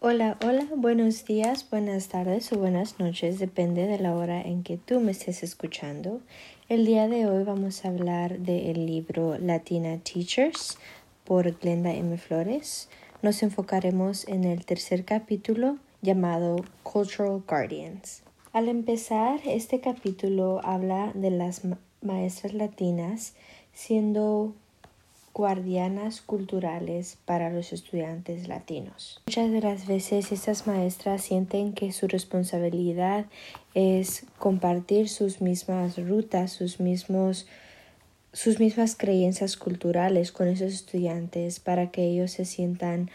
Hola, hola, buenos días, buenas tardes o buenas noches, depende de la hora en que tú me estés escuchando. El día de hoy vamos a hablar del libro Latina Teachers por Glenda M. Flores. Nos enfocaremos en el tercer capítulo llamado Cultural Guardians. Al empezar, este capítulo habla de las maestras latinas siendo guardianas culturales para los estudiantes latinos. Muchas de las veces estas maestras sienten que su responsabilidad es compartir sus mismas rutas, sus mismos sus mismas creencias culturales con esos estudiantes para que ellos se sientan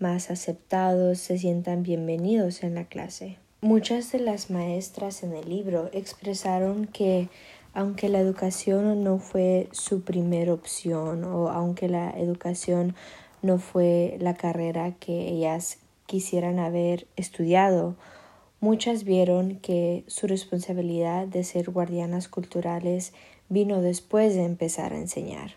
más aceptados, se sientan bienvenidos en la clase. Muchas de las maestras en el libro expresaron que aunque la educación no fue su primera opción o aunque la educación no fue la carrera que ellas quisieran haber estudiado, muchas vieron que su responsabilidad de ser guardianas culturales vino después de empezar a enseñar.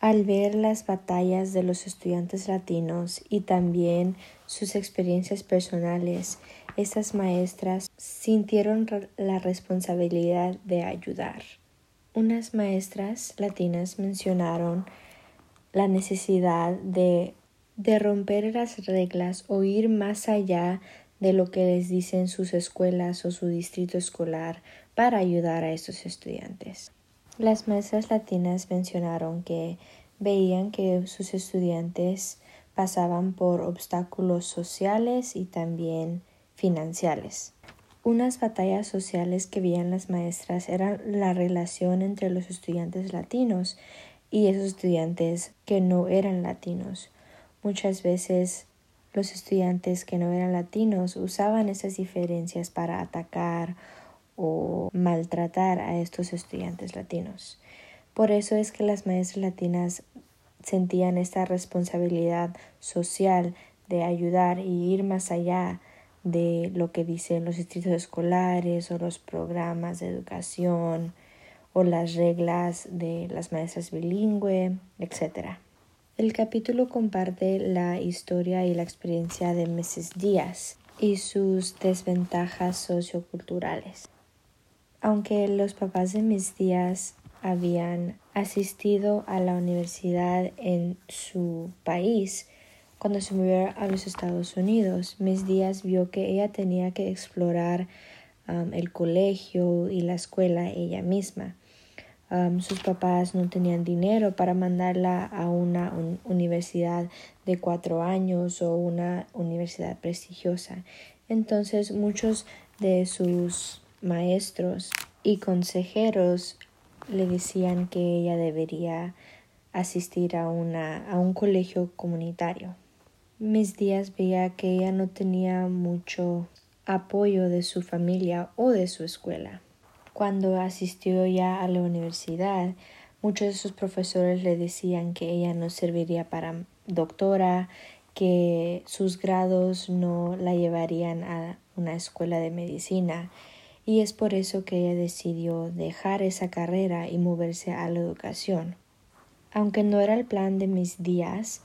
Al ver las batallas de los estudiantes latinos y también sus experiencias personales, estas maestras sintieron la responsabilidad de ayudar. Unas maestras latinas mencionaron la necesidad de, de romper las reglas o ir más allá de lo que les dicen sus escuelas o su distrito escolar para ayudar a estos estudiantes. Las maestras latinas mencionaron que veían que sus estudiantes pasaban por obstáculos sociales y también financieros. Unas batallas sociales que veían las maestras eran la relación entre los estudiantes latinos y esos estudiantes que no eran latinos. Muchas veces los estudiantes que no eran latinos usaban esas diferencias para atacar o maltratar a estos estudiantes latinos. Por eso es que las maestras latinas sentían esta responsabilidad social de ayudar y ir más allá de lo que dicen los distritos escolares o los programas de educación o las reglas de las maestras bilingüe, etc. El capítulo comparte la historia y la experiencia de Mrs. Díaz y sus desventajas socioculturales. Aunque los papás de Miss Díaz habían asistido a la universidad en su país, cuando se movió a los Estados Unidos, Miss Díaz vio que ella tenía que explorar um, el colegio y la escuela ella misma. Um, sus papás no tenían dinero para mandarla a una universidad de cuatro años o una universidad prestigiosa. Entonces muchos de sus maestros y consejeros le decían que ella debería asistir a, una, a un colegio comunitario. Mis días veía que ella no tenía mucho apoyo de su familia o de su escuela. Cuando asistió ya a la universidad, muchos de sus profesores le decían que ella no serviría para doctora, que sus grados no la llevarían a una escuela de medicina y es por eso que ella decidió dejar esa carrera y moverse a la educación. Aunque no era el plan de mis días,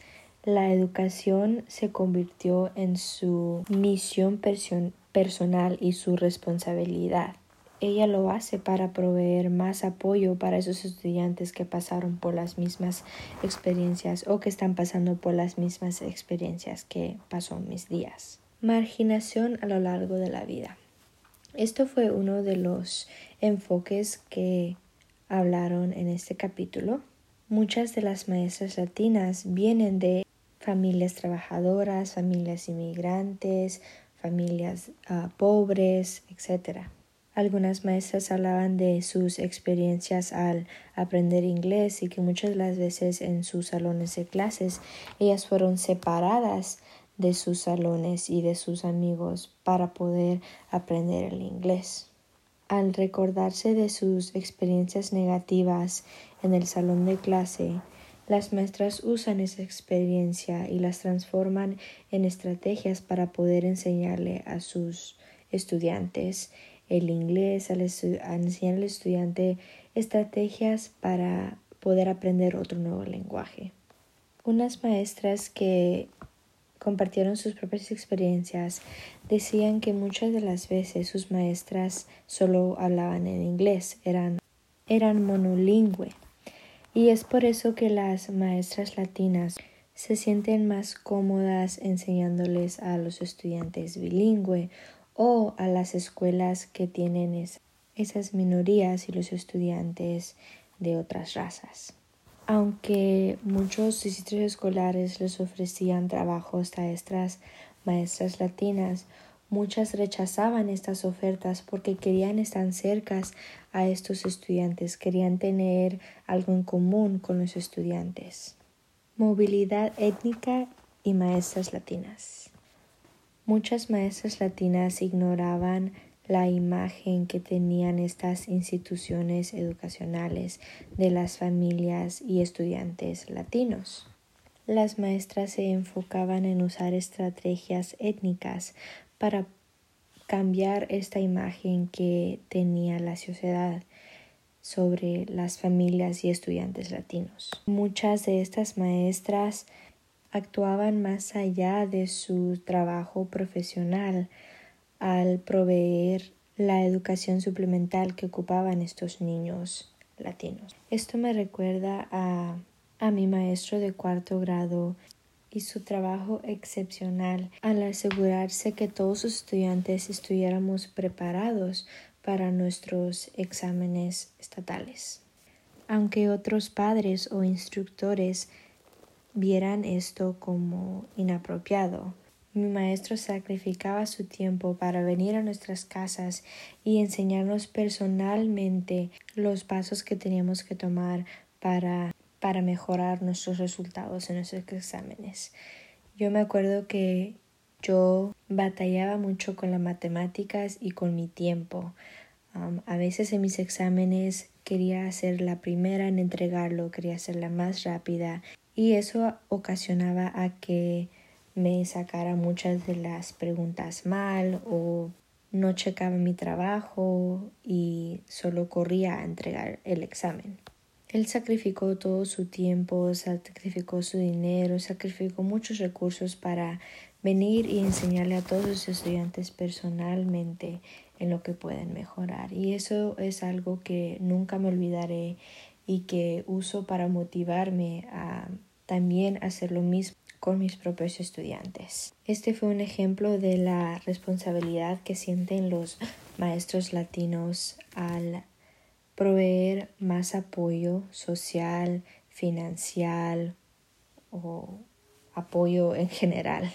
la educación se convirtió en su misión personal y su responsabilidad. Ella lo hace para proveer más apoyo para esos estudiantes que pasaron por las mismas experiencias o que están pasando por las mismas experiencias que pasó mis días. Marginación a lo largo de la vida. Esto fue uno de los enfoques que hablaron en este capítulo. Muchas de las maestras latinas vienen de familias trabajadoras, familias inmigrantes, familias ah, pobres, etc. Algunas maestras hablaban de sus experiencias al aprender inglés y que muchas las veces en sus salones de clases ellas fueron separadas de sus salones y de sus amigos para poder aprender el inglés. Al recordarse de sus experiencias negativas en el salón de clase, las maestras usan esa experiencia y las transforman en estrategias para poder enseñarle a sus estudiantes el inglés, al, al estudiante estrategias para poder aprender otro nuevo lenguaje. Unas maestras que compartieron sus propias experiencias, decían que muchas de las veces sus maestras solo hablaban en inglés, eran, eran. Y es por eso que las maestras latinas se sienten más cómodas enseñándoles a los estudiantes bilingüe o a las escuelas que tienen esas minorías y los estudiantes de otras razas. Aunque muchos distritos escolares les ofrecían trabajos a estas maestras latinas, muchas rechazaban estas ofertas porque querían estar cercas a estos estudiantes, querían tener algo en común con los estudiantes movilidad étnica y maestras latinas. Muchas maestras latinas ignoraban la imagen que tenían estas instituciones educacionales de las familias y estudiantes latinos. Las maestras se enfocaban en usar estrategias étnicas para cambiar esta imagen que tenía la sociedad sobre las familias y estudiantes latinos. Muchas de estas maestras actuaban más allá de su trabajo profesional al proveer la educación suplemental que ocupaban estos niños latinos. Esto me recuerda a, a mi maestro de cuarto grado y su trabajo excepcional al asegurarse que todos los estudiantes estuviéramos preparados para nuestros exámenes estatales. Aunque otros padres o instructores vieran esto como inapropiado, mi maestro sacrificaba su tiempo para venir a nuestras casas y enseñarnos personalmente los pasos que teníamos que tomar para, para mejorar nuestros resultados en nuestros exámenes. Yo me acuerdo que yo batallaba mucho con las matemáticas y con mi tiempo. a veces en mis exámenes quería ser la primera en entregarlo, quería ser la más rápida y eso ocasionaba a que me sacara muchas de las preguntas mal o no checaba mi trabajo y solo corría a entregar el examen. Él sacrificó todo su tiempo, sacrificó su dinero, sacrificó muchos recursos para venir y enseñarle a todos los estudiantes personalmente en lo que pueden mejorar. Y eso es algo que nunca me olvidaré y que uso para motivarme a también hacer lo mismo con mis propios estudiantes. Este fue un ejemplo de la responsabilidad que sienten los maestros latinos al proveer más apoyo social, financiero o apoyo en general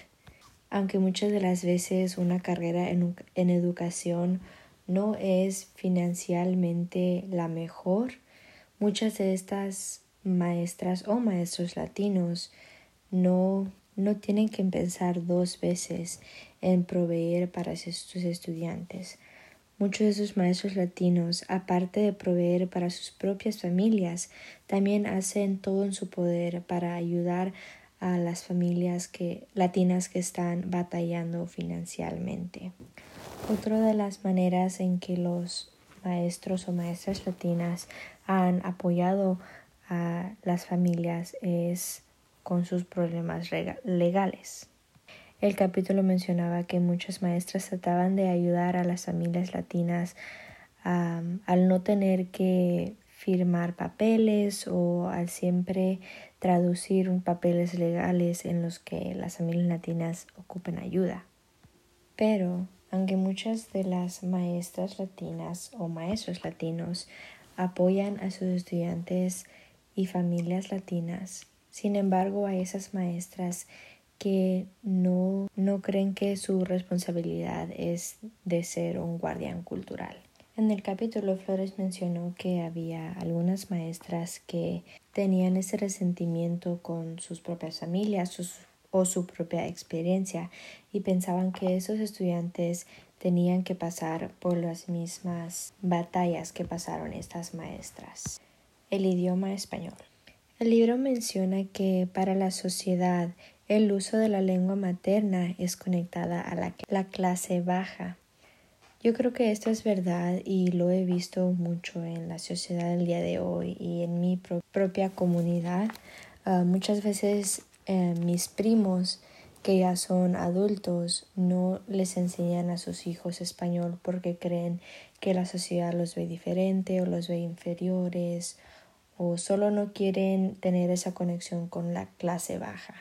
aunque muchas de las veces una carrera en, educación no es financieramente la mejor, muchas de estas maestras o maestros latinos no, no tienen que pensar dos veces en proveer para sus estudiantes. Muchos de esos maestros latinos, aparte de proveer para sus propias familias, también hacen todo en su poder para ayudar a las familias que, latinas que están batallando financieramente. Otra de las maneras en que los maestros o maestras latinas han apoyado a las familias es con sus problemas legales. El capítulo mencionaba que muchas maestras trataban de ayudar a las familias latinas al no tener que firmar papeles o al siempre traducir papeles legales en los que las familias latinas ocupen ayuda. Pero, aunque muchas de las maestras latinas o maestros latinos apoyan a sus estudiantes y familias latinas, sin embargo hay esas maestras que no, no creen que su responsabilidad es de ser un guardián cultural. En el capítulo Flores mencionó que había algunas maestras que tenían ese resentimiento con sus propias familias o su propia experiencia y pensaban que esos estudiantes tenían que pasar por las mismas batallas que pasaron estas maestras. El idioma español. El libro menciona que para la sociedad el uso de la lengua materna es conectada a la, la clase baja yo creo que esto es verdad y lo he visto mucho en la sociedad del día de hoy y en mi propia comunidad. Ah, muchas veces eh, mis primos que ya son adultos no les enseñan a sus hijos español porque creen que la sociedad los ve diferente o los ve inferiores o solo no quieren tener esa conexión con la clase baja.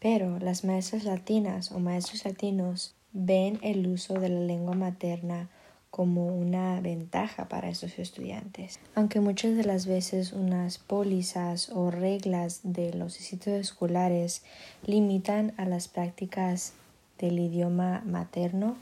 Pero las maestras latinas o maestros latinos ven el uso de la lengua materna como una ventaja para esos estudiantes. Aunque muchas de las veces unas pólizas o reglas de los sitios escolares limitan a las prácticas del idioma materno,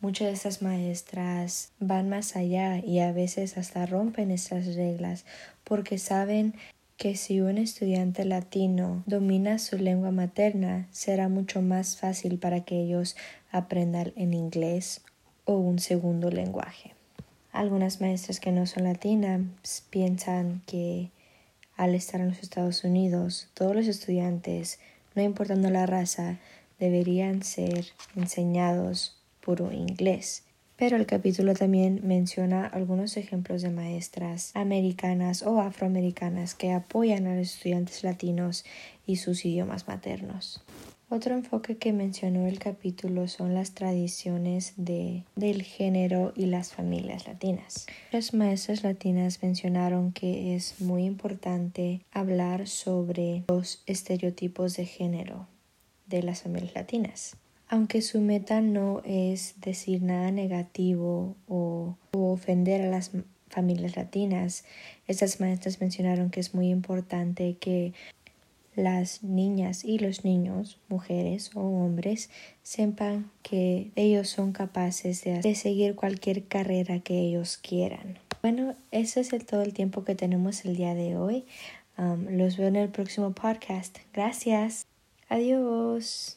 muchas de estas maestras van más allá y a veces hasta rompen estas reglas porque saben que si un estudiante latino domina su lengua materna, será mucho más fácil para que ellos aprendan en inglés o un segundo lenguaje. Algunas maestras que no son latinas piensan que al estar en los Estados Unidos, todos los estudiantes, no importando la raza, deberían ser enseñados puro inglés. Pero el capítulo también menciona algunos ejemplos de maestras americanas o afroamericanas que apoyan a los estudiantes latinos y sus idiomas maternos. Otro enfoque que mencionó el capítulo son las tradiciones de, del género y las familias latinas. Las maestras latinas mencionaron que es muy importante hablar sobre los estereotipos de género de las familias latinas. Aunque su meta no es decir nada negativo o, ofender a las familias latinas, estas maestras mencionaron que es muy importante que las niñas y los niños, mujeres o hombres, sepan que ellos son capaces de, seguir cualquier carrera que ellos quieran. Bueno, eso es todo el tiempo que tenemos el día de hoy. Um, los veo en el próximo podcast. Gracias. Adiós.